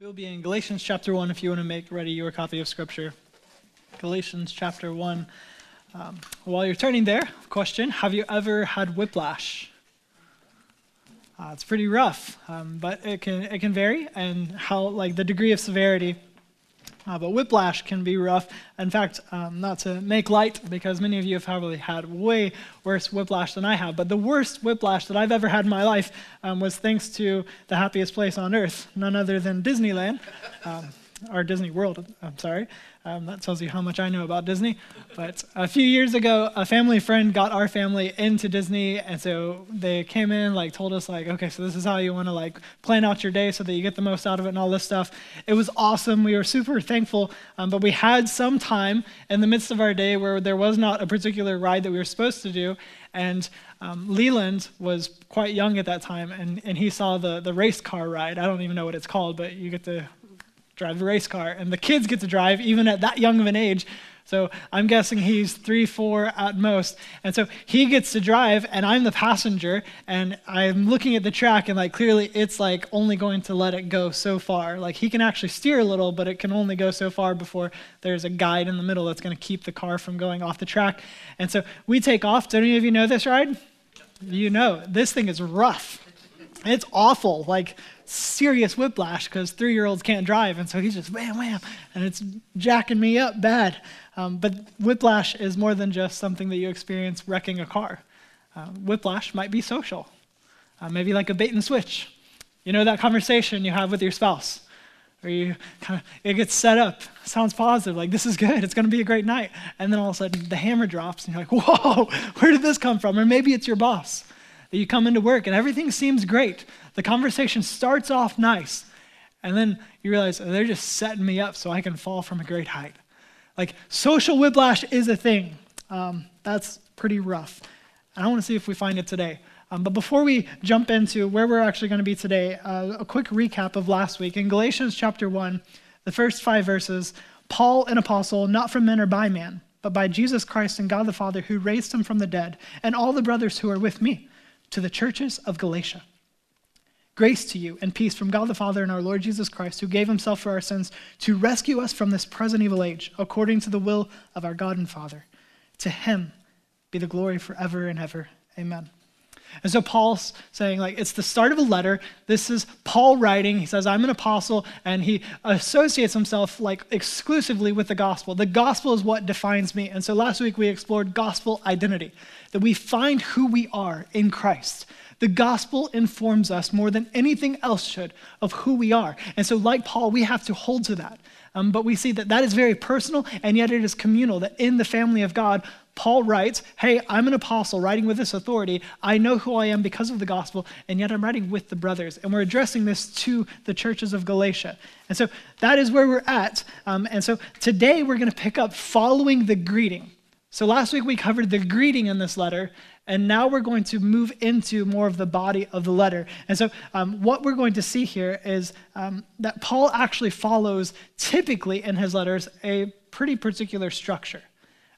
We'll be in Galatians chapter 1 if you want to make ready your copy of Scripture. Galatians chapter 1. Um, while you're turning there, question Have you ever had whiplash? Uh, it's pretty rough, um, but it can, it can vary and how, like, the degree of severity uh, but whiplash can be rough. In fact, um, not to make light, because many of you have probably had way worse whiplash than I have, but the worst whiplash that I've ever had in my life um, was thanks to the happiest place on earth, none other than Disneyland, um, or Disney World, I'm sorry. Um, that tells you how much I know about Disney. But a few years ago, a family friend got our family into Disney, and so they came in, like, told us, like, okay, so this is how you want to like plan out your day so that you get the most out of it and all this stuff. It was awesome. We were super thankful, um, but we had some time in the midst of our day where there was not a particular ride that we were supposed to do, and um, Leland was quite young at that time, and, and he saw the, the race car ride. I don't even know what it's called, but you get to drive the race car. And the kids get to drive even at that young of an age. So I'm guessing he's three, four at most. And so he gets to drive, and I'm the passenger, and I'm looking at the track, and like clearly it's like only going to let it go so far. Like he can actually steer a little, but it can only go so far before there's a guide in the middle that's going to keep the car from going off the track. And so we take off. Do any of you know this ride? You know, this thing is rough. It's awful. Like serious whiplash because three year olds can't drive. And so he's just wham, wham, and it's jacking me up bad. Um, but whiplash is more than just something that you experience wrecking a car. Uh, whiplash might be social, uh, maybe like a bait and switch. You know that conversation you have with your spouse, where you kind of it gets set up, sounds positive, like this is good, it's going to be a great night, and then all of a sudden the hammer drops, and you're like, whoa, where did this come from? Or maybe it's your boss that you come into work and everything seems great. The conversation starts off nice, and then you realize oh, they're just setting me up so I can fall from a great height. Like social whiplash is a thing. Um, that's pretty rough. And I want to see if we find it today. Um, but before we jump into where we're actually going to be today, uh, a quick recap of last week. In Galatians chapter 1, the first five verses, Paul, an apostle, not from men or by man, but by Jesus Christ and God the Father who raised him from the dead, and all the brothers who are with me to the churches of Galatia. Grace to you and peace from God the Father and our Lord Jesus Christ, who gave himself for our sins to rescue us from this present evil age, according to the will of our God and Father. To him be the glory forever and ever. Amen. And so Paul's saying, like, it's the start of a letter. This is Paul writing. He says, I'm an apostle, and he associates himself, like, exclusively with the gospel. The gospel is what defines me. And so last week we explored gospel identity that we find who we are in Christ. The gospel informs us more than anything else should of who we are. And so, like Paul, we have to hold to that. Um, but we see that that is very personal, and yet it is communal, that in the family of God, Paul writes, Hey, I'm an apostle writing with this authority. I know who I am because of the gospel, and yet I'm writing with the brothers. And we're addressing this to the churches of Galatia. And so that is where we're at. Um, and so today we're going to pick up following the greeting. So last week we covered the greeting in this letter, and now we're going to move into more of the body of the letter. And so, um, what we're going to see here is um, that Paul actually follows, typically in his letters, a pretty particular structure.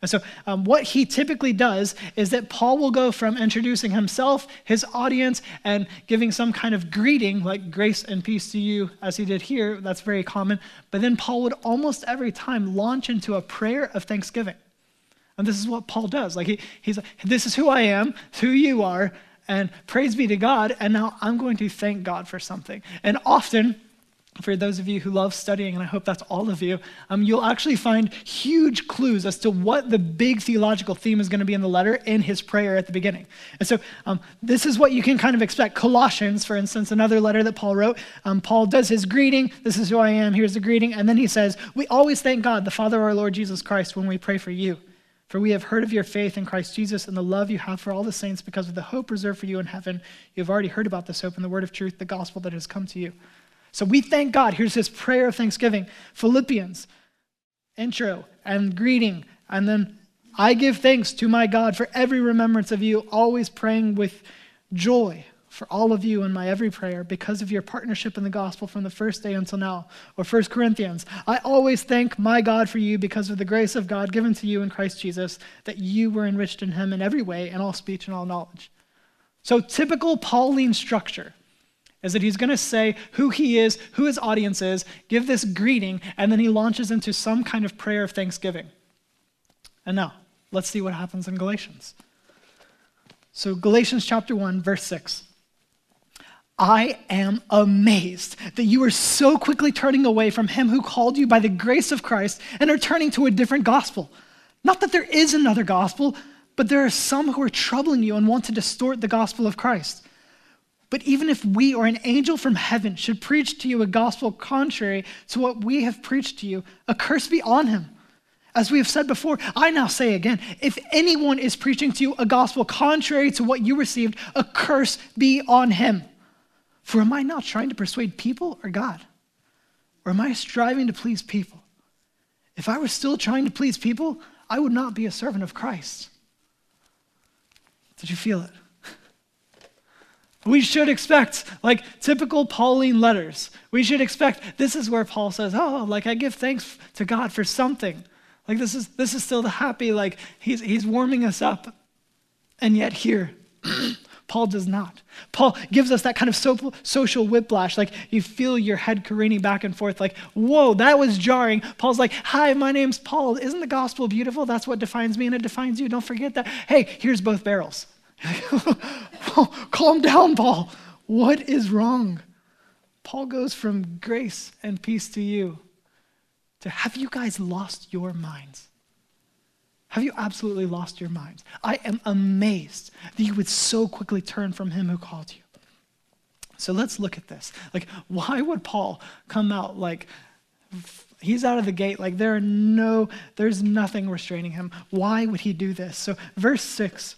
And so, um, what he typically does is that Paul will go from introducing himself, his audience, and giving some kind of greeting, like grace and peace to you, as he did here. That's very common. But then Paul would almost every time launch into a prayer of thanksgiving. And this is what Paul does. Like he, he's like, this is who I am, who you are, and praise be to God. And now I'm going to thank God for something. And often, for those of you who love studying, and I hope that's all of you, um, you'll actually find huge clues as to what the big theological theme is going to be in the letter in his prayer at the beginning. And so, um, this is what you can kind of expect. Colossians, for instance, another letter that Paul wrote, um, Paul does his greeting. This is who I am. Here's the greeting. And then he says, We always thank God, the Father of our Lord Jesus Christ, when we pray for you. For we have heard of your faith in Christ Jesus and the love you have for all the saints because of the hope reserved for you in heaven. You have already heard about this hope in the word of truth, the gospel that has come to you. So we thank God. Here's his prayer of thanksgiving. Philippians, intro and greeting. And then I give thanks to my God for every remembrance of you, always praying with joy for all of you in my every prayer because of your partnership in the gospel from the first day until now. Or 1 Corinthians, I always thank my God for you because of the grace of God given to you in Christ Jesus, that you were enriched in him in every way, in all speech and all knowledge. So, typical Pauline structure. Is that he's going to say who he is, who his audience is, give this greeting, and then he launches into some kind of prayer of thanksgiving. And now, let's see what happens in Galatians. So, Galatians chapter 1, verse 6. I am amazed that you are so quickly turning away from him who called you by the grace of Christ and are turning to a different gospel. Not that there is another gospel, but there are some who are troubling you and want to distort the gospel of Christ. But even if we or an angel from heaven should preach to you a gospel contrary to what we have preached to you, a curse be on him. As we have said before, I now say again if anyone is preaching to you a gospel contrary to what you received, a curse be on him. For am I not trying to persuade people or God? Or am I striving to please people? If I were still trying to please people, I would not be a servant of Christ. Did you feel it? We should expect, like typical Pauline letters, we should expect this is where Paul says, Oh, like I give thanks to God for something. Like this is this is still the happy, like he's he's warming us up. And yet here, Paul does not. Paul gives us that kind of so, social whiplash, like you feel your head careening back and forth, like, whoa, that was jarring. Paul's like, hi, my name's Paul. Isn't the gospel beautiful? That's what defines me and it defines you. Don't forget that. Hey, here's both barrels. Calm down, Paul. What is wrong? Paul goes from grace and peace to you to have you guys lost your minds? Have you absolutely lost your minds? I am amazed that you would so quickly turn from him who called you. So let's look at this. Like, why would Paul come out like he's out of the gate? Like, there are no, there's nothing restraining him. Why would he do this? So, verse 6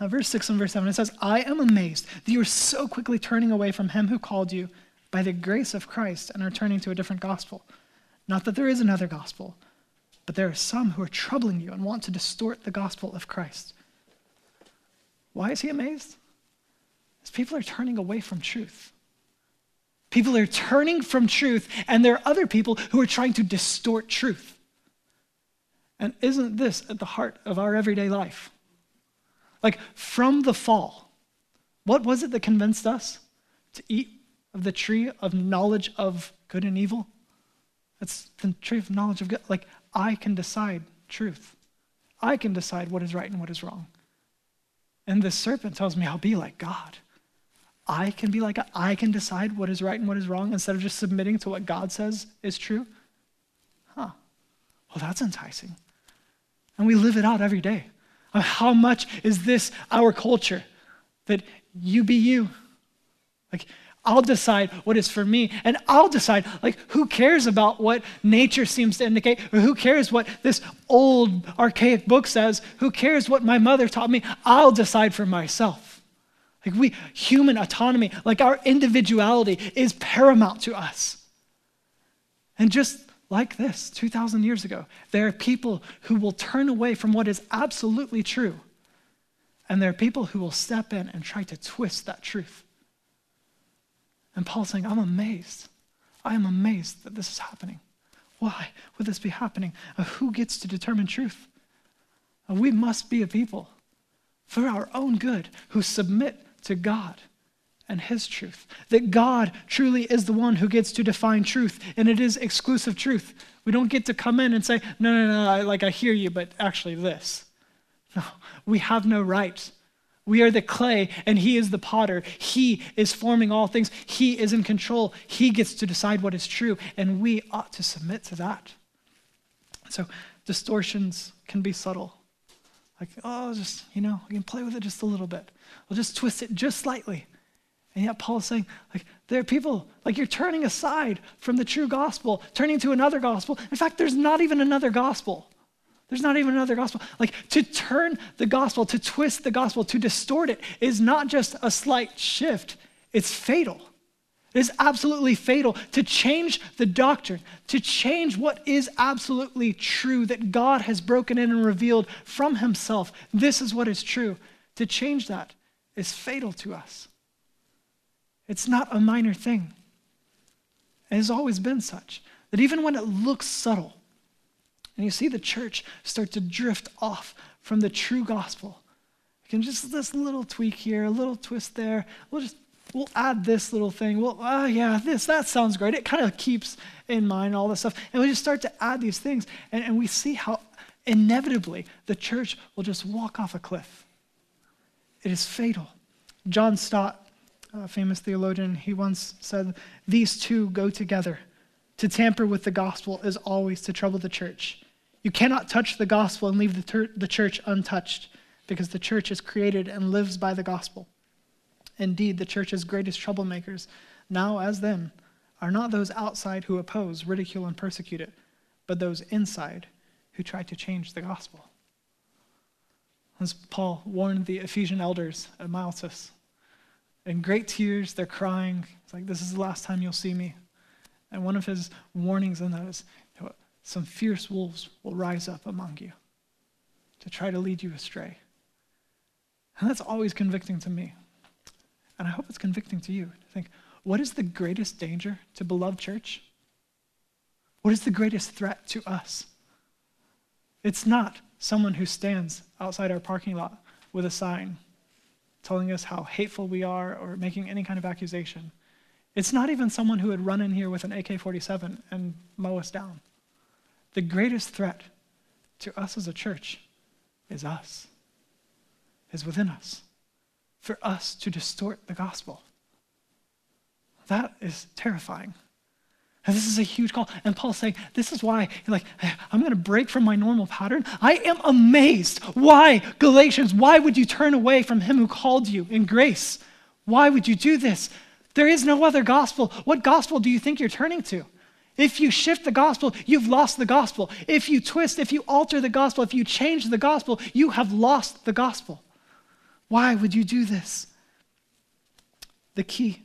uh, verse 6 and verse 7, it says, I am amazed that you are so quickly turning away from him who called you by the grace of Christ and are turning to a different gospel. Not that there is another gospel, but there are some who are troubling you and want to distort the gospel of Christ. Why is he amazed? Because people are turning away from truth. People are turning from truth, and there are other people who are trying to distort truth. And isn't this at the heart of our everyday life? Like from the fall, what was it that convinced us to eat of the tree of knowledge of good and evil? That's the tree of knowledge of good. Like I can decide truth. I can decide what is right and what is wrong. And the serpent tells me I'll be like God. I can be like. I can decide what is right and what is wrong instead of just submitting to what God says is true. Huh. Well, that's enticing. And we live it out every day. How much is this our culture? That you be you. Like, I'll decide what is for me, and I'll decide, like, who cares about what nature seems to indicate, or who cares what this old archaic book says? Who cares what my mother taught me? I'll decide for myself. Like, we, human autonomy, like our individuality is paramount to us. And just like this 2,000 years ago. There are people who will turn away from what is absolutely true, and there are people who will step in and try to twist that truth. And Paul's saying, I'm amazed. I am amazed that this is happening. Why would this be happening? Uh, who gets to determine truth? Uh, we must be a people for our own good who submit to God and His truth. That God truly is the one who gets to define truth, and it is exclusive truth. We don't get to come in and say, no, no, no, I, like I hear you, but actually this. No, we have no right. We are the clay, and He is the potter. He is forming all things. He is in control. He gets to decide what is true, and we ought to submit to that. So, distortions can be subtle. Like, oh, just, you know, we can play with it just a little bit. We'll just twist it just slightly. And yet Paul's saying, like, there are people, like you're turning aside from the true gospel, turning to another gospel. In fact, there's not even another gospel. There's not even another gospel. Like to turn the gospel, to twist the gospel, to distort it is not just a slight shift, it's fatal. It is absolutely fatal to change the doctrine, to change what is absolutely true that God has broken in and revealed from Himself. This is what is true. To change that is fatal to us. It's not a minor thing. It has always been such that even when it looks subtle, and you see the church start to drift off from the true gospel, you can just this little tweak here, a little twist there, we'll just we'll add this little thing. Well, oh, yeah, this, that sounds great. It kind of keeps in mind all this stuff. And we just start to add these things. And, and we see how inevitably the church will just walk off a cliff. It is fatal. John Stott, a famous theologian, he once said, These two go together. To tamper with the gospel is always to trouble the church. You cannot touch the gospel and leave the, ter- the church untouched because the church is created and lives by the gospel. Indeed, the church's greatest troublemakers, now as then, are not those outside who oppose, ridicule, and persecute it, but those inside who try to change the gospel. As Paul warned the Ephesian elders at Miletus, in great tears, they're crying. It's like, this is the last time you'll see me. And one of his warnings in that is some fierce wolves will rise up among you to try to lead you astray. And that's always convicting to me. And I hope it's convicting to you to think, what is the greatest danger to beloved church? What is the greatest threat to us? It's not someone who stands outside our parking lot with a sign telling us how hateful we are or making any kind of accusation. It's not even someone who would run in here with an AK 47 and mow us down. The greatest threat to us as a church is us, is within us, for us to distort the gospel. That is terrifying. And this is a huge call. And Paul's saying, this is why, like, I'm going to break from my normal pattern. I am amazed. Why, Galatians, why would you turn away from him who called you in grace? Why would you do this? There is no other gospel. What gospel do you think you're turning to? If you shift the gospel, you've lost the gospel. If you twist, if you alter the gospel, if you change the gospel, you have lost the gospel. Why would you do this? The key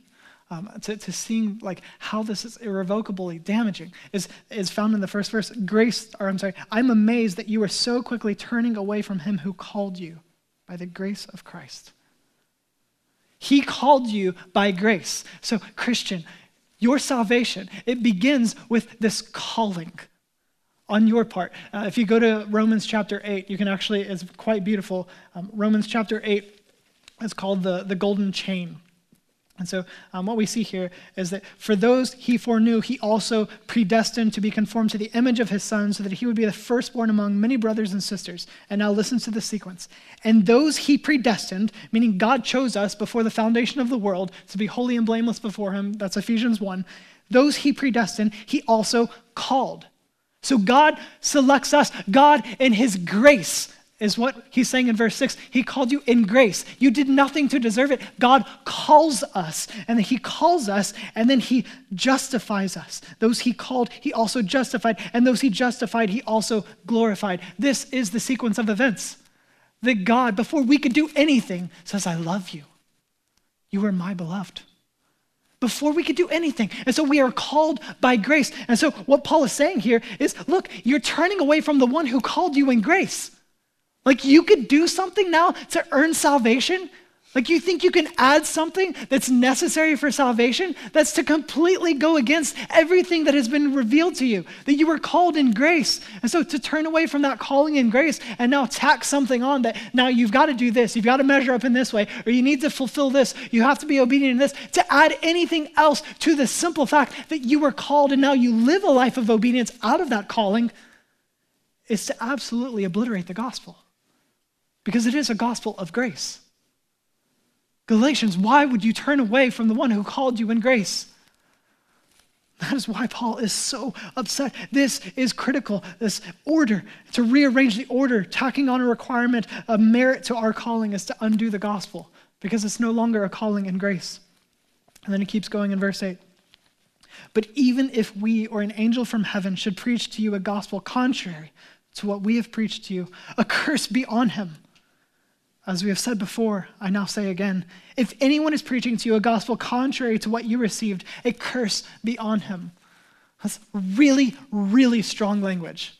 um, to, to seeing like how this is irrevocably damaging is, is found in the first verse. Grace, or I'm sorry, I'm amazed that you are so quickly turning away from him who called you by the grace of Christ. He called you by grace. So, Christian, your salvation, it begins with this calling on your part. Uh, if you go to Romans chapter 8, you can actually, it's quite beautiful. Um, Romans chapter 8 is called the, the golden chain. And so, um, what we see here is that for those he foreknew, he also predestined to be conformed to the image of his son, so that he would be the firstborn among many brothers and sisters. And now, listen to the sequence. And those he predestined, meaning God chose us before the foundation of the world to be holy and blameless before him, that's Ephesians 1. Those he predestined, he also called. So, God selects us, God, in his grace, is what he's saying in verse 6. He called you in grace. You did nothing to deserve it. God calls us, and then he calls us, and then he justifies us. Those he called, he also justified, and those he justified, he also glorified. This is the sequence of events. That God, before we could do anything, says, I love you. You are my beloved. Before we could do anything. And so we are called by grace. And so what Paul is saying here is look, you're turning away from the one who called you in grace. Like you could do something now to earn salvation? Like you think you can add something that's necessary for salvation? That's to completely go against everything that has been revealed to you, that you were called in grace. And so to turn away from that calling in grace and now tack something on that now you've got to do this, you've got to measure up in this way, or you need to fulfill this, you have to be obedient in this, to add anything else to the simple fact that you were called and now you live a life of obedience out of that calling is to absolutely obliterate the gospel because it is a gospel of grace. Galatians, why would you turn away from the one who called you in grace? That is why Paul is so upset. This is critical, this order, to rearrange the order, tacking on a requirement of merit to our calling is to undo the gospel because it's no longer a calling in grace. And then he keeps going in verse 8. But even if we or an angel from heaven should preach to you a gospel contrary to what we have preached to you, a curse be on him. As we have said before, I now say again if anyone is preaching to you a gospel contrary to what you received, a curse be on him. That's really, really strong language.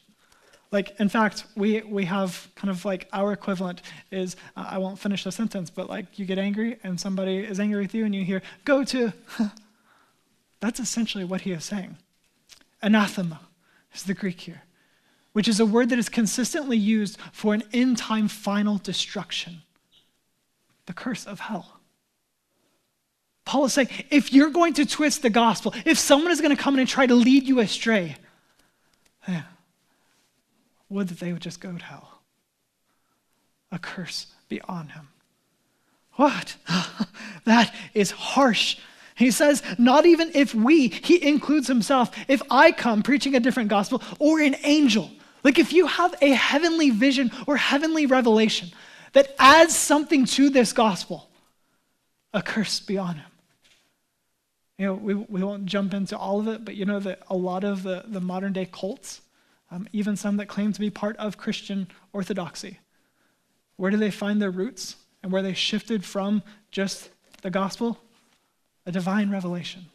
Like, in fact, we, we have kind of like our equivalent is uh, I won't finish the sentence, but like you get angry and somebody is angry with you and you hear, go to. That's essentially what he is saying. Anathema is the Greek here which is a word that is consistently used for an end time final destruction the curse of hell. Paul is saying if you're going to twist the gospel, if someone is going to come in and try to lead you astray, would that they would just go to hell. A curse be on him. What? that is harsh. He says, not even if we, he includes himself, if I come preaching a different gospel or an angel, like if you have a heavenly vision or heavenly revelation that adds something to this gospel, a curse be on him. You know, we, we won't jump into all of it, but you know that a lot of the, the modern day cults, um, even some that claim to be part of Christian orthodoxy, where do they find their roots and where they shifted from just the gospel? A divine revelation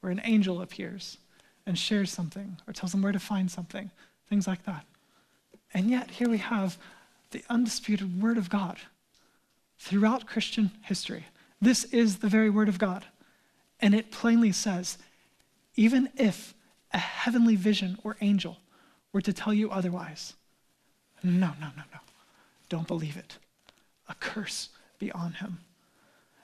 where an angel appears and shares something or tells them where to find something, things like that. And yet, here we have the undisputed Word of God throughout Christian history. This is the very Word of God. And it plainly says even if a heavenly vision or angel were to tell you otherwise, no, no, no, no. Don't believe it. A curse be on him.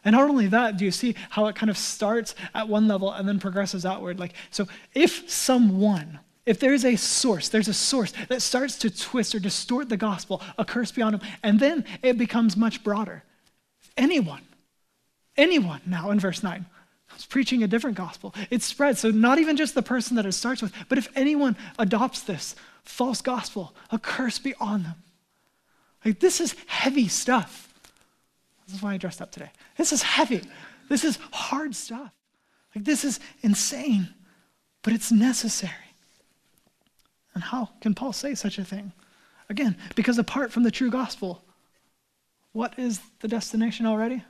And not only that, do you see how it kind of starts at one level and then progresses outward? Like, so if someone, if there's a source, there's a source that starts to twist or distort the gospel, a curse be on him, and then it becomes much broader. Anyone, anyone now in verse 9 is preaching a different gospel. It spreads. So not even just the person that it starts with, but if anyone adopts this false gospel, a curse be on them. Like, this is heavy stuff. This is why I dressed up today. This is heavy. This is hard stuff. Like, this is insane, but it's necessary. And how can Paul say such a thing? Again, because apart from the true gospel, what is the destination already?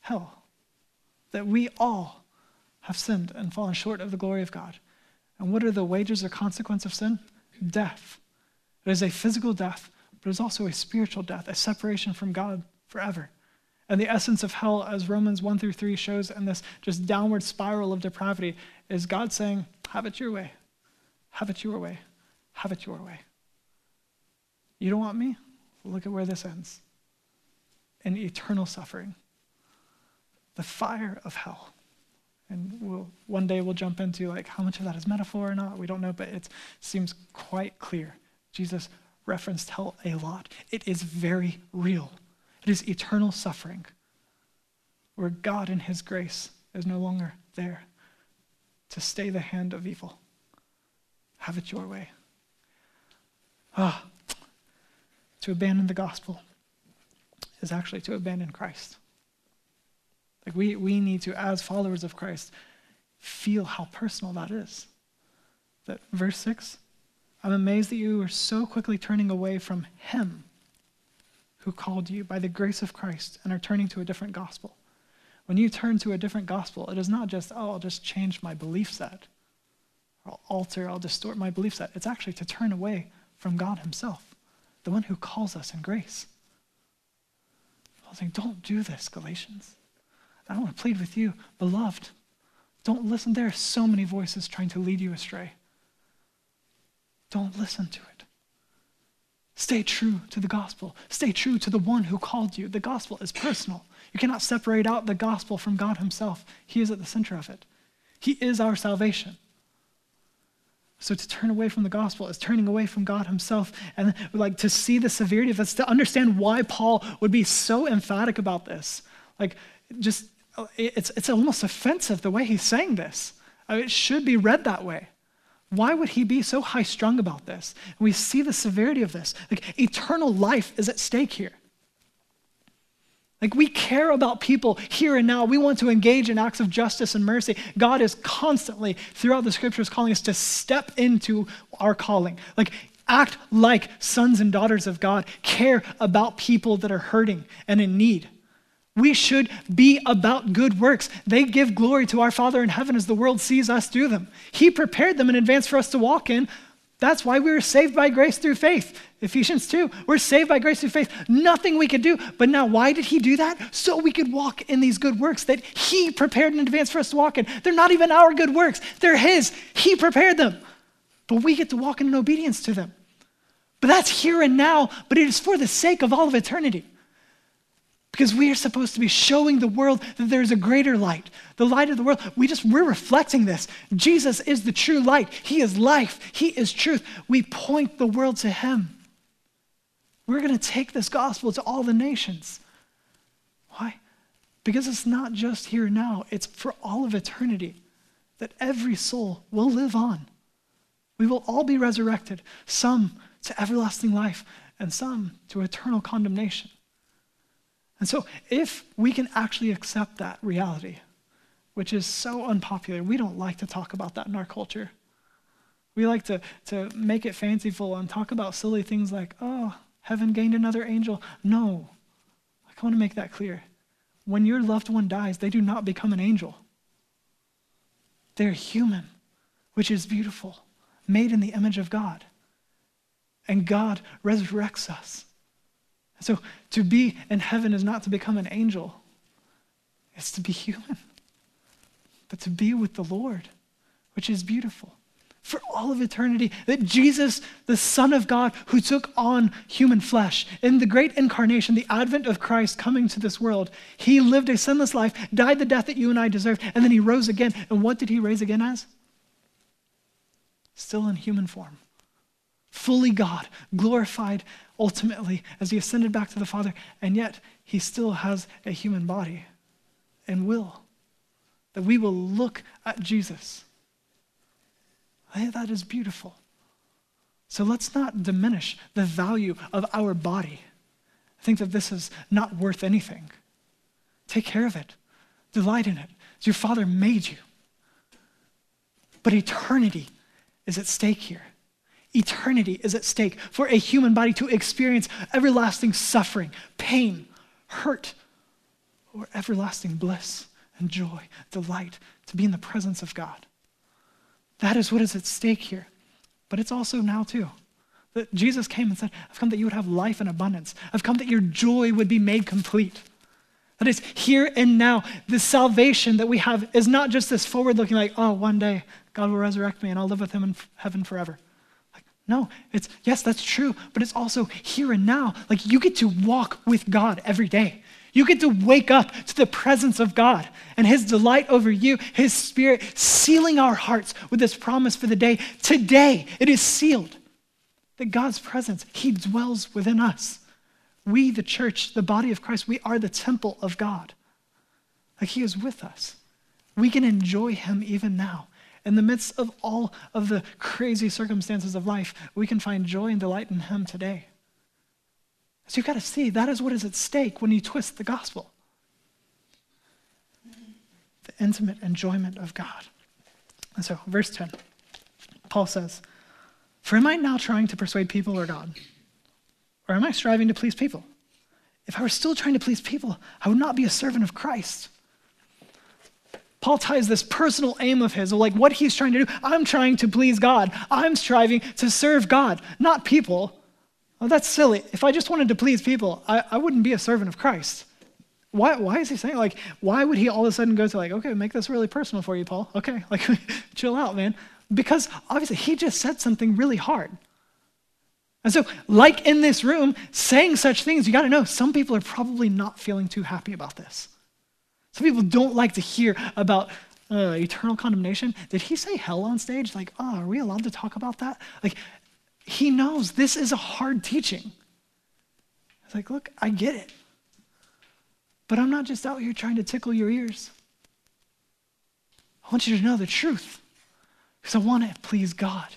Hell. That we all have sinned and fallen short of the glory of God. And what are the wages or consequence of sin? Death. It is a physical death, but it's also a spiritual death, a separation from God forever. And the essence of hell, as Romans 1 through 3 shows, in this just downward spiral of depravity, is God saying, Have it your way. Have it your way. Have it your way. You don't want me? Look at where this ends in eternal suffering, the fire of hell. And we'll, one day we'll jump into like how much of that is metaphor or not. We don't know, but it seems quite clear Jesus referenced hell a lot. It is very real, it is eternal suffering where God, in His grace, is no longer there to stay the hand of evil. Have it your way. Ah, to abandon the gospel is actually to abandon Christ. Like we, we need to, as followers of Christ, feel how personal that is. That verse 6 I'm amazed that you are so quickly turning away from Him who called you by the grace of Christ and are turning to a different gospel. When you turn to a different gospel, it is not just, oh, I'll just change my belief set, I'll alter, I'll distort my belief set. It's actually to turn away from God Himself, the one who calls us in grace. Was saying, don't do this, Galatians. I want to plead with you, beloved. Don't listen. There are so many voices trying to lead you astray. Don't listen to it. Stay true to the gospel. Stay true to the one who called you. The gospel is personal. You cannot separate out the gospel from God Himself. He is at the center of it. He is our salvation. So to turn away from the gospel is turning away from God Himself. And like to see the severity of this, to understand why Paul would be so emphatic about this. Like just it's it's almost offensive the way he's saying this. I mean, it should be read that way. Why would he be so high strung about this? And we see the severity of this. Like, eternal life is at stake here. Like, we care about people here and now. We want to engage in acts of justice and mercy. God is constantly, throughout the scriptures, calling us to step into our calling. Like, act like sons and daughters of God, care about people that are hurting and in need. We should be about good works. They give glory to our Father in heaven as the world sees us do them. He prepared them in advance for us to walk in. That's why we were saved by grace through faith. Ephesians 2. We're saved by grace through faith. Nothing we could do. But now, why did He do that? So we could walk in these good works that He prepared in advance for us to walk in. They're not even our good works, they're His. He prepared them. But we get to walk in obedience to them. But that's here and now, but it is for the sake of all of eternity. Because we are supposed to be showing the world that there's a greater light, the light of the world. We just, we're reflecting this. Jesus is the true light. He is life. He is truth. We point the world to Him. We're going to take this gospel to all the nations. Why? Because it's not just here now, it's for all of eternity that every soul will live on. We will all be resurrected, some to everlasting life, and some to eternal condemnation. And so, if we can actually accept that reality, which is so unpopular, we don't like to talk about that in our culture. We like to, to make it fanciful and talk about silly things like, oh, heaven gained another angel. No. I want to make that clear. When your loved one dies, they do not become an angel. They're human, which is beautiful, made in the image of God. And God resurrects us. So to be in heaven is not to become an angel, it's to be human, but to be with the Lord, which is beautiful. For all of eternity, that Jesus, the Son of God, who took on human flesh, in the great incarnation, the advent of Christ coming to this world, he lived a sinless life, died the death that you and I deserved, and then he rose again. And what did he raise again as? Still in human form fully God, glorified ultimately as he ascended back to the Father, and yet he still has a human body and will. That we will look at Jesus. That is beautiful. So let's not diminish the value of our body. Think that this is not worth anything. Take care of it, delight in it. Your Father made you. But eternity is at stake here. Eternity is at stake for a human body to experience everlasting suffering, pain, hurt, or everlasting bliss and joy, delight, to be in the presence of God. That is what is at stake here. But it's also now, too. That Jesus came and said, I've come that you would have life in abundance. I've come that your joy would be made complete. That is here and now. The salvation that we have is not just this forward looking, like, oh, one day God will resurrect me and I'll live with him in heaven forever. No, it's yes, that's true, but it's also here and now. Like you get to walk with God every day. You get to wake up to the presence of God and His delight over you, His Spirit sealing our hearts with this promise for the day. Today, it is sealed that God's presence, He dwells within us. We, the church, the body of Christ, we are the temple of God. Like He is with us. We can enjoy Him even now. In the midst of all of the crazy circumstances of life, we can find joy and delight in Him today. So you've got to see that is what is at stake when you twist the gospel the intimate enjoyment of God. And so, verse 10, Paul says, For am I now trying to persuade people or God? Or am I striving to please people? If I were still trying to please people, I would not be a servant of Christ. Paul ties this personal aim of his, like what he's trying to do. I'm trying to please God. I'm striving to serve God, not people. Oh, that's silly. If I just wanted to please people, I, I wouldn't be a servant of Christ. Why, why is he saying, like, why would he all of a sudden go to, like, okay, make this really personal for you, Paul? Okay, like, chill out, man. Because obviously he just said something really hard. And so, like in this room, saying such things, you got to know some people are probably not feeling too happy about this. Some people don't like to hear about uh, eternal condemnation. Did he say hell on stage? Like, oh, are we allowed to talk about that? Like, he knows this is a hard teaching. It's like, look, I get it. But I'm not just out here trying to tickle your ears. I want you to know the truth because I want to please God.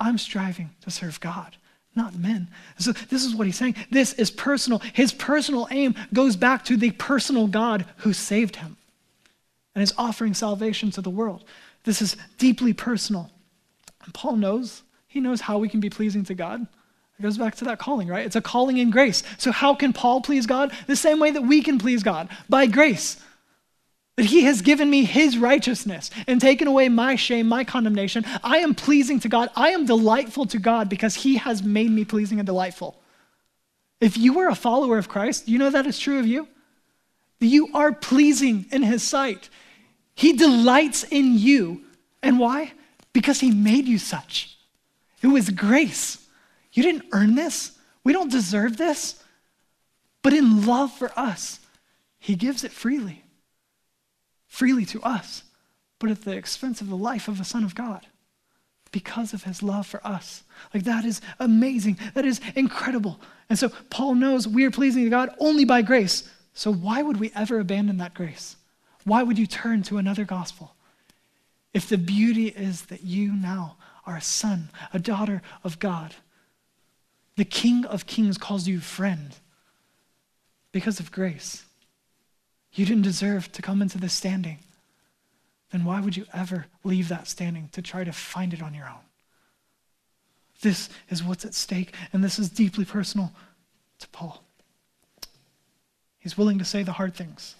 I'm striving to serve God, not men. So, this is what he's saying. This is personal. His personal aim goes back to the personal God who saved him and is offering salvation to the world. This is deeply personal. And Paul knows, he knows how we can be pleasing to God. It goes back to that calling, right? It's a calling in grace. So, how can Paul please God? The same way that we can please God by grace. That he has given me his righteousness and taken away my shame, my condemnation. I am pleasing to God. I am delightful to God because he has made me pleasing and delightful. If you are a follower of Christ, you know that is true of you? You are pleasing in his sight. He delights in you. And why? Because he made you such. It was grace. You didn't earn this. We don't deserve this. But in love for us, He gives it freely, freely to us, but at the expense of the life of the Son of God because of his love for us. Like that is amazing. That is incredible. And so Paul knows we are pleasing to God only by grace. So why would we ever abandon that grace? Why would you turn to another gospel? If the beauty is that you now are a son, a daughter of God, the King of Kings calls you friend because of grace. You didn't deserve to come into this standing. Then why would you ever leave that standing to try to find it on your own? This is what's at stake, and this is deeply personal to Paul. He's willing to say the hard things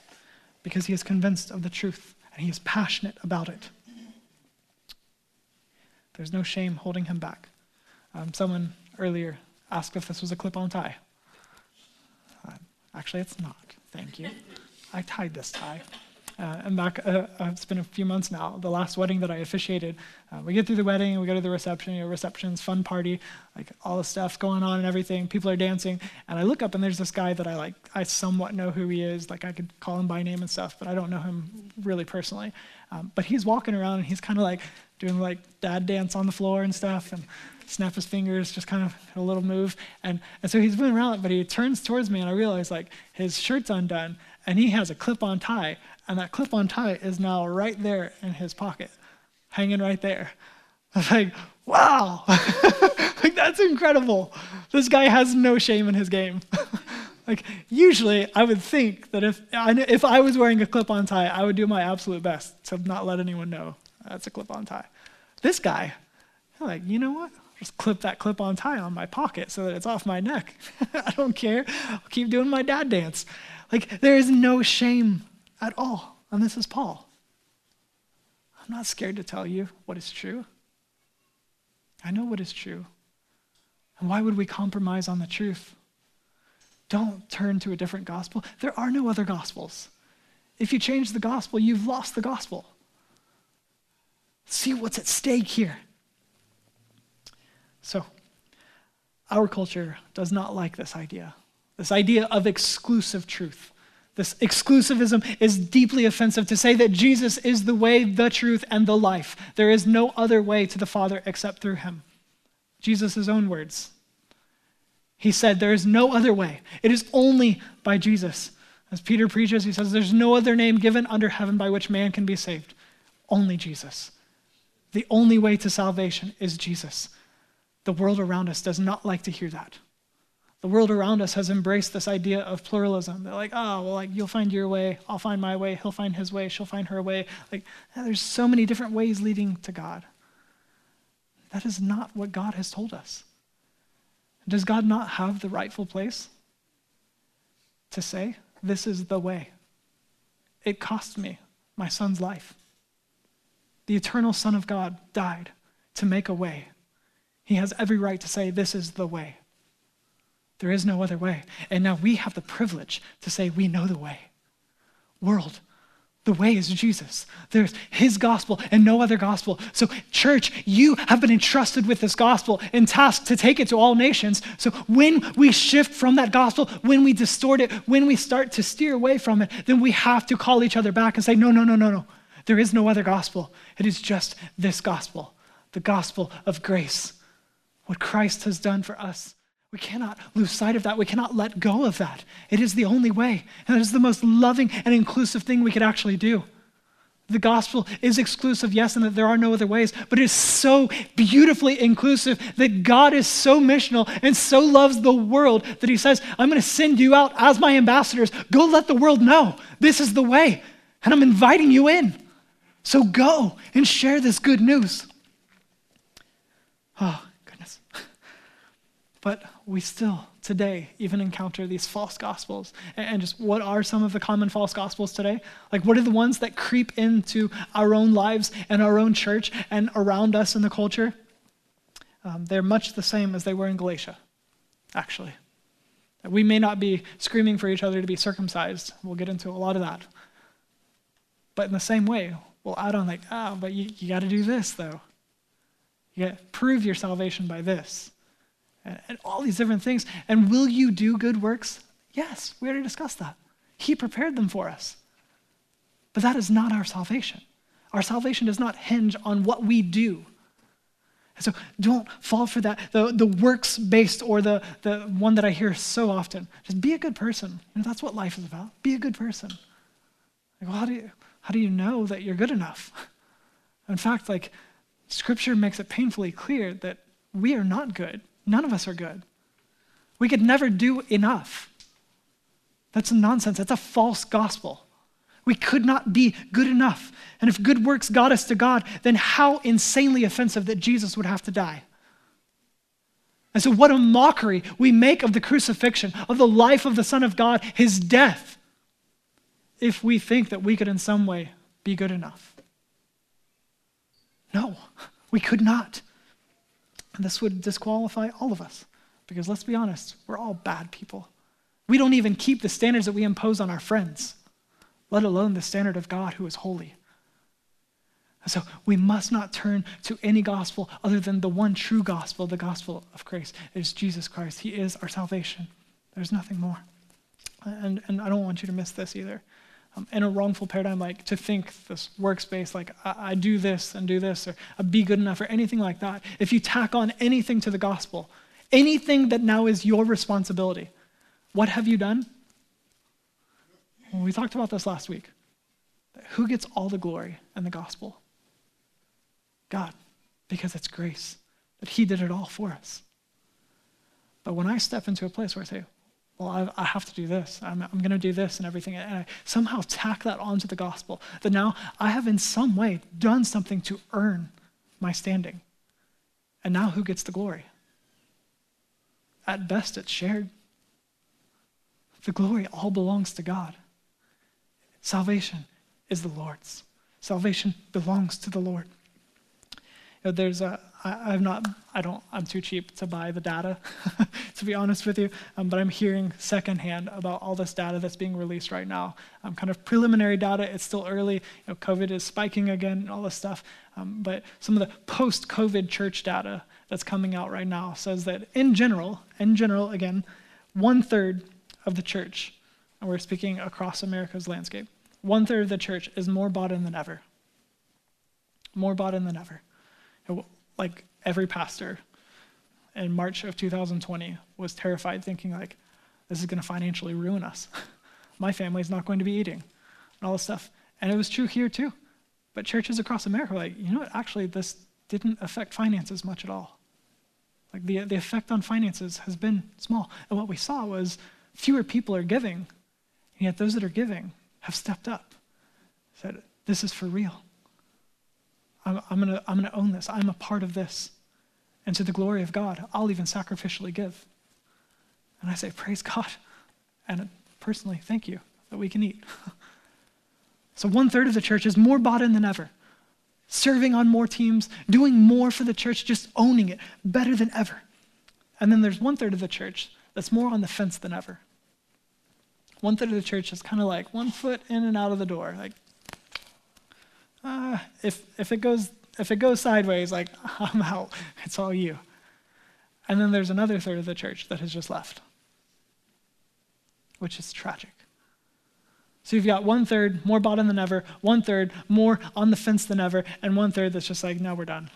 because he is convinced of the truth and he is passionate about it. There's no shame holding him back. Um, someone earlier asked if this was a clip on tie. Uh, actually, it's not. Thank you. I tied this tie. Uh, and back, uh, uh, it's been a few months now, the last wedding that I officiated. Uh, we get through the wedding, we go to the reception, you know, reception's fun party, like all the stuff going on and everything. People are dancing. And I look up and there's this guy that I like, I somewhat know who he is. Like I could call him by name and stuff, but I don't know him really personally. Um, but he's walking around and he's kind of like doing like dad dance on the floor and stuff and snap his fingers, just kind of a little move. And, and so he's moving around, but he turns towards me and I realize like his shirt's undone and he has a clip on tie and that clip on tie is now right there in his pocket, hanging right there. I was like, wow, like that's incredible. This guy has no shame in his game. like usually I would think that if I, if I was wearing a clip-on tie, I would do my absolute best to not let anyone know that's a clip-on tie. This guy, like, you know what? Just clip that clip-on tie on my pocket so that it's off my neck. I don't care. I'll keep doing my dad dance. Like there is no shame at all. And this is Paul. I'm not scared to tell you what is true. I know what is true. And why would we compromise on the truth? Don't turn to a different gospel. There are no other gospels. If you change the gospel, you've lost the gospel. See what's at stake here. So, our culture does not like this idea, this idea of exclusive truth. This exclusivism is deeply offensive to say that Jesus is the way, the truth, and the life. There is no other way to the Father except through him. Jesus' own words. He said, There is no other way. It is only by Jesus. As Peter preaches, he says, There's no other name given under heaven by which man can be saved. Only Jesus. The only way to salvation is Jesus. The world around us does not like to hear that. The world around us has embraced this idea of pluralism. They're like, oh, well, like you'll find your way, I'll find my way, he'll find his way, she'll find her way. Like, there's so many different ways leading to God. That is not what God has told us. Does God not have the rightful place to say, this is the way? It cost me my son's life. The eternal Son of God died to make a way. He has every right to say, this is the way. There is no other way. And now we have the privilege to say we know the way. World, the way is Jesus. There's his gospel and no other gospel. So, church, you have been entrusted with this gospel and tasked to take it to all nations. So, when we shift from that gospel, when we distort it, when we start to steer away from it, then we have to call each other back and say, no, no, no, no, no. There is no other gospel. It is just this gospel, the gospel of grace, what Christ has done for us. We cannot lose sight of that. We cannot let go of that. It is the only way. And it is the most loving and inclusive thing we could actually do. The gospel is exclusive, yes, and that there are no other ways, but it is so beautifully inclusive that God is so missional and so loves the world that He says, I'm going to send you out as my ambassadors. Go let the world know this is the way, and I'm inviting you in. So go and share this good news. Oh, goodness. But we still today even encounter these false gospels. And just what are some of the common false gospels today? Like, what are the ones that creep into our own lives and our own church and around us in the culture? Um, they're much the same as they were in Galatia, actually. We may not be screaming for each other to be circumcised. We'll get into a lot of that. But in the same way, we'll add on, like, oh, but you, you got to do this, though. You got to prove your salvation by this and, and all these different things. And will you do good works? Yes, we already discussed that. He prepared them for us. But that is not our salvation. Our salvation does not hinge on what we do. So don't fall for that, the, the works based or the, the one that I hear so often. Just be a good person. You know, that's what life is about. Be a good person. Like, well, how do you, how do you know that you're good enough? In fact, like, scripture makes it painfully clear that we are not good. None of us are good. We could never do enough. That's nonsense. That's a false gospel. We could not be good enough. And if good works got us to God, then how insanely offensive that Jesus would have to die. And so, what a mockery we make of the crucifixion, of the life of the Son of God, his death, if we think that we could in some way be good enough. No, we could not. And this would disqualify all of us, because let's be honest, we're all bad people. We don't even keep the standards that we impose on our friends let alone the standard of God who is holy. And so we must not turn to any gospel other than the one true gospel, the gospel of grace. It is Jesus Christ. He is our salvation. There's nothing more. And, and I don't want you to miss this either. Um, in a wrongful paradigm, like to think this works-based, like I, I do this and do this, or I be good enough, or anything like that. If you tack on anything to the gospel, anything that now is your responsibility, what have you done? we talked about this last week. Who gets all the glory in the gospel? God, because it's grace, that He did it all for us. But when I step into a place where I say, well, I, I have to do this, I'm, I'm going to do this and everything, and I somehow tack that onto the gospel, that now I have in some way done something to earn my standing. And now who gets the glory? At best, it's shared. The glory all belongs to God. Salvation is the Lord's. Salvation belongs to the Lord. You know, there's a, I, I've not, I don't, I'm too cheap to buy the data, to be honest with you, um, but I'm hearing secondhand about all this data that's being released right now. Um, kind of preliminary data, it's still early. You know, COVID is spiking again and all this stuff. Um, but some of the post COVID church data that's coming out right now says that in general, in general, again, one third of the church, and we're speaking across America's landscape, one third of the church is more bought in than ever. More bought in than ever. Like every pastor in March of 2020 was terrified, thinking like, this is going to financially ruin us. My family's not going to be eating, and all this stuff. And it was true here too. But churches across America were like, you know what? Actually, this didn't affect finances much at all. Like the, the effect on finances has been small. And what we saw was fewer people are giving, and yet those that are giving have stepped up, said, This is for real. I'm, I'm going to I'm going to own this. I'm a part of this. And to the glory of God, I'll even sacrificially give. And I say, Praise God. And personally, thank you that we can eat. so, one third of the church is more bought in than ever, serving on more teams, doing more for the church, just owning it better than ever. And then there's one third of the church that's more on the fence than ever one third of the church is kind of like one foot in and out of the door. Like, uh, if, if, it goes, if it goes sideways, like, I'm out. It's all you. And then there's another third of the church that has just left, which is tragic. So you've got one third more bottom than ever, one third more on the fence than ever, and one third that's just like, no, we're done.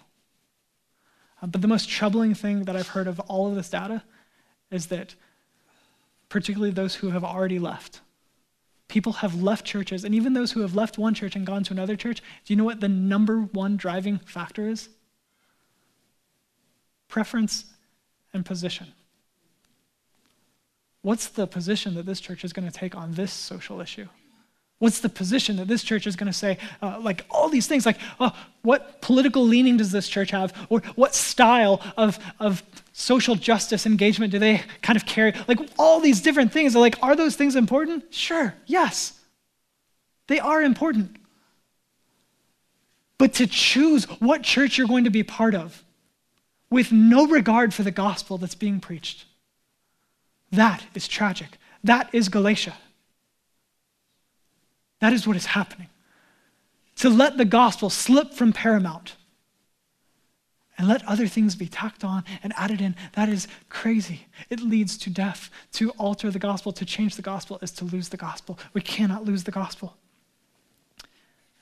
Uh, but the most troubling thing that I've heard of all of this data is that particularly those who have already left. People have left churches, and even those who have left one church and gone to another church, do you know what the number one driving factor is? Preference and position. What's the position that this church is going to take on this social issue? What's the position that this church is going to say? Uh, like all these things, like oh, what political leaning does this church have? Or what style of, of social justice engagement do they kind of carry? Like all these different things. Like, are those things important? Sure, yes. They are important. But to choose what church you're going to be part of with no regard for the gospel that's being preached, that is tragic. That is Galatia. That is what is happening. To let the gospel slip from paramount and let other things be tacked on and added in, that is crazy. It leads to death. To alter the gospel, to change the gospel, is to lose the gospel. We cannot lose the gospel.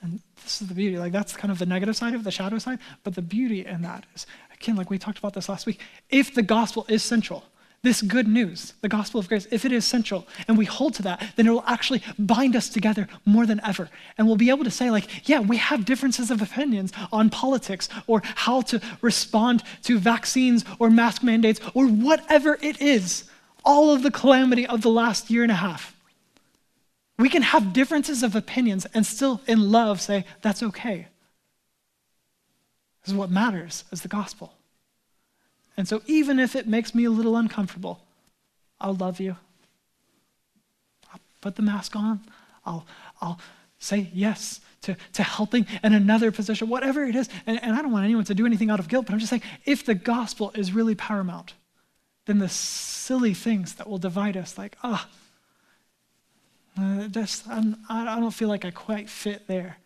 And this is the beauty. Like, that's kind of the negative side of the shadow side. But the beauty in that is, again, like we talked about this last week, if the gospel is central, this good news, the gospel of grace, if it is central and we hold to that, then it will actually bind us together more than ever. And we'll be able to say, like, yeah, we have differences of opinions on politics or how to respond to vaccines or mask mandates or whatever it is, all of the calamity of the last year and a half. We can have differences of opinions and still, in love, say, that's okay. This is what matters is the gospel. And so, even if it makes me a little uncomfortable, I'll love you. I'll put the mask on. I'll, I'll say yes to, to helping in another position, whatever it is. And, and I don't want anyone to do anything out of guilt, but I'm just saying if the gospel is really paramount, then the silly things that will divide us, like, ah, oh, I'm, I don't feel like I quite fit there.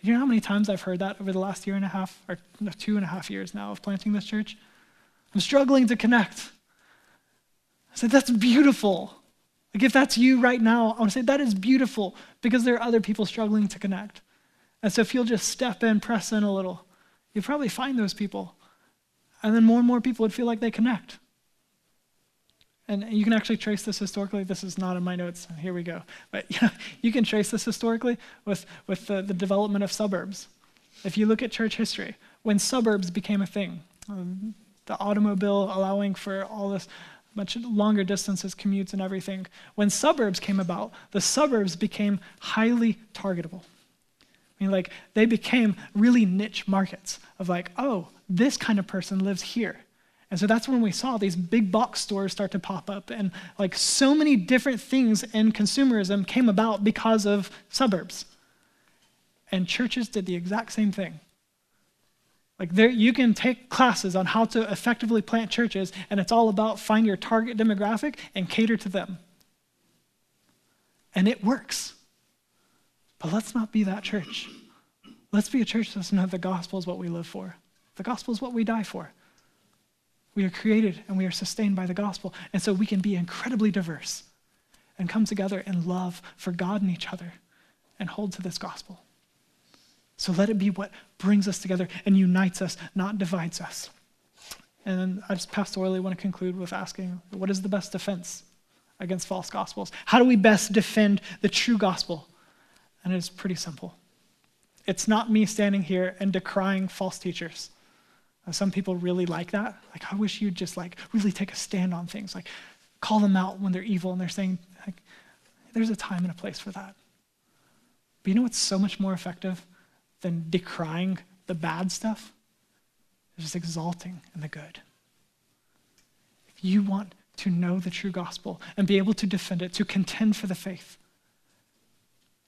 You know how many times I've heard that over the last year and a half, or two and a half years now of planting this church? I'm struggling to connect. I said, That's beautiful. Like, if that's you right now, I want to say that is beautiful because there are other people struggling to connect. And so, if you'll just step in, press in a little, you'll probably find those people. And then more and more people would feel like they connect. And you can actually trace this historically. This is not in my notes. Here we go. But you, know, you can trace this historically with, with the, the development of suburbs. If you look at church history, when suburbs became a thing, um, the automobile allowing for all this much longer distances, commutes, and everything. When suburbs came about, the suburbs became highly targetable. I mean, like, they became really niche markets of like, oh, this kind of person lives here. And so that's when we saw these big box stores start to pop up. And like so many different things in consumerism came about because of suburbs. And churches did the exact same thing. Like there, you can take classes on how to effectively plant churches, and it's all about find your target demographic and cater to them. And it works. But let's not be that church. Let's be a church that's not the gospel is what we live for. The gospel is what we die for. We are created and we are sustained by the gospel. And so we can be incredibly diverse and come together in love for God and each other and hold to this gospel. So let it be what brings us together and unites us, not divides us. And I just pastorally want to conclude with asking what is the best defense against false gospels? How do we best defend the true gospel? And it's pretty simple. It's not me standing here and decrying false teachers. Uh, some people really like that. Like, I wish you'd just like really take a stand on things, like call them out when they're evil and they're saying, like, there's a time and a place for that. But you know what's so much more effective? Than decrying the bad stuff. It's just exalting in the good. If you want to know the true gospel and be able to defend it, to contend for the faith,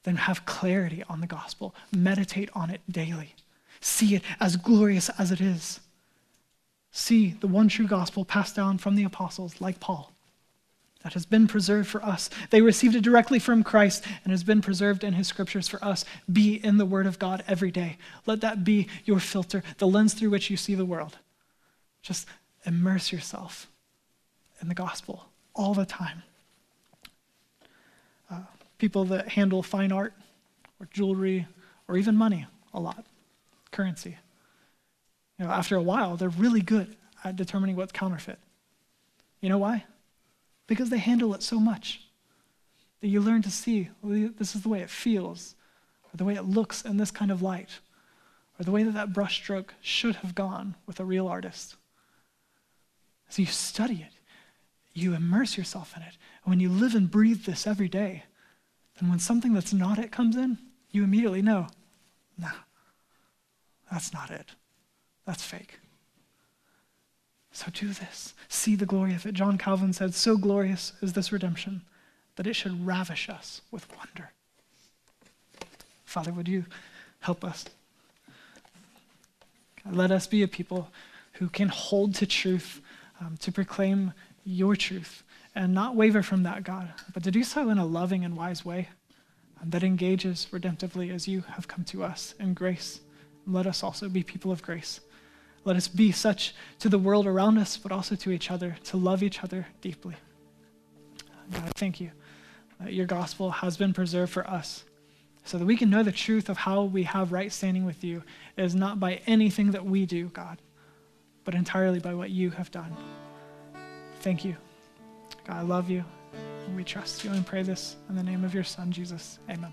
then have clarity on the gospel. Meditate on it daily. See it as glorious as it is. See the one true gospel passed down from the apostles, like Paul that has been preserved for us. They received it directly from Christ and has been preserved in his scriptures for us. Be in the Word of God every day. Let that be your filter, the lens through which you see the world. Just immerse yourself in the gospel all the time. Uh, people that handle fine art or jewelry or even money a lot, currency. You know, after a while, they're really good at determining what's counterfeit. You know why? Because they handle it so much that you learn to see oh, well, this is the way it feels, or the way it looks in this kind of light, or the way that that brushstroke should have gone with a real artist. So you study it, you immerse yourself in it, and when you live and breathe this every day, then when something that's not it comes in, you immediately know, nah, that's not it. That's fake. So do this. See the glory of it. John Calvin said, So glorious is this redemption that it should ravish us with wonder. Father, would you help us? God, let us be a people who can hold to truth, um, to proclaim your truth, and not waver from that, God, but to do so in a loving and wise way um, that engages redemptively as you have come to us in grace. Let us also be people of grace. Let us be such to the world around us, but also to each other, to love each other deeply. God, thank you your gospel has been preserved for us so that we can know the truth of how we have right standing with you is not by anything that we do, God, but entirely by what you have done. Thank you. God, I love you. And we trust you and pray this in the name of your Son, Jesus. Amen.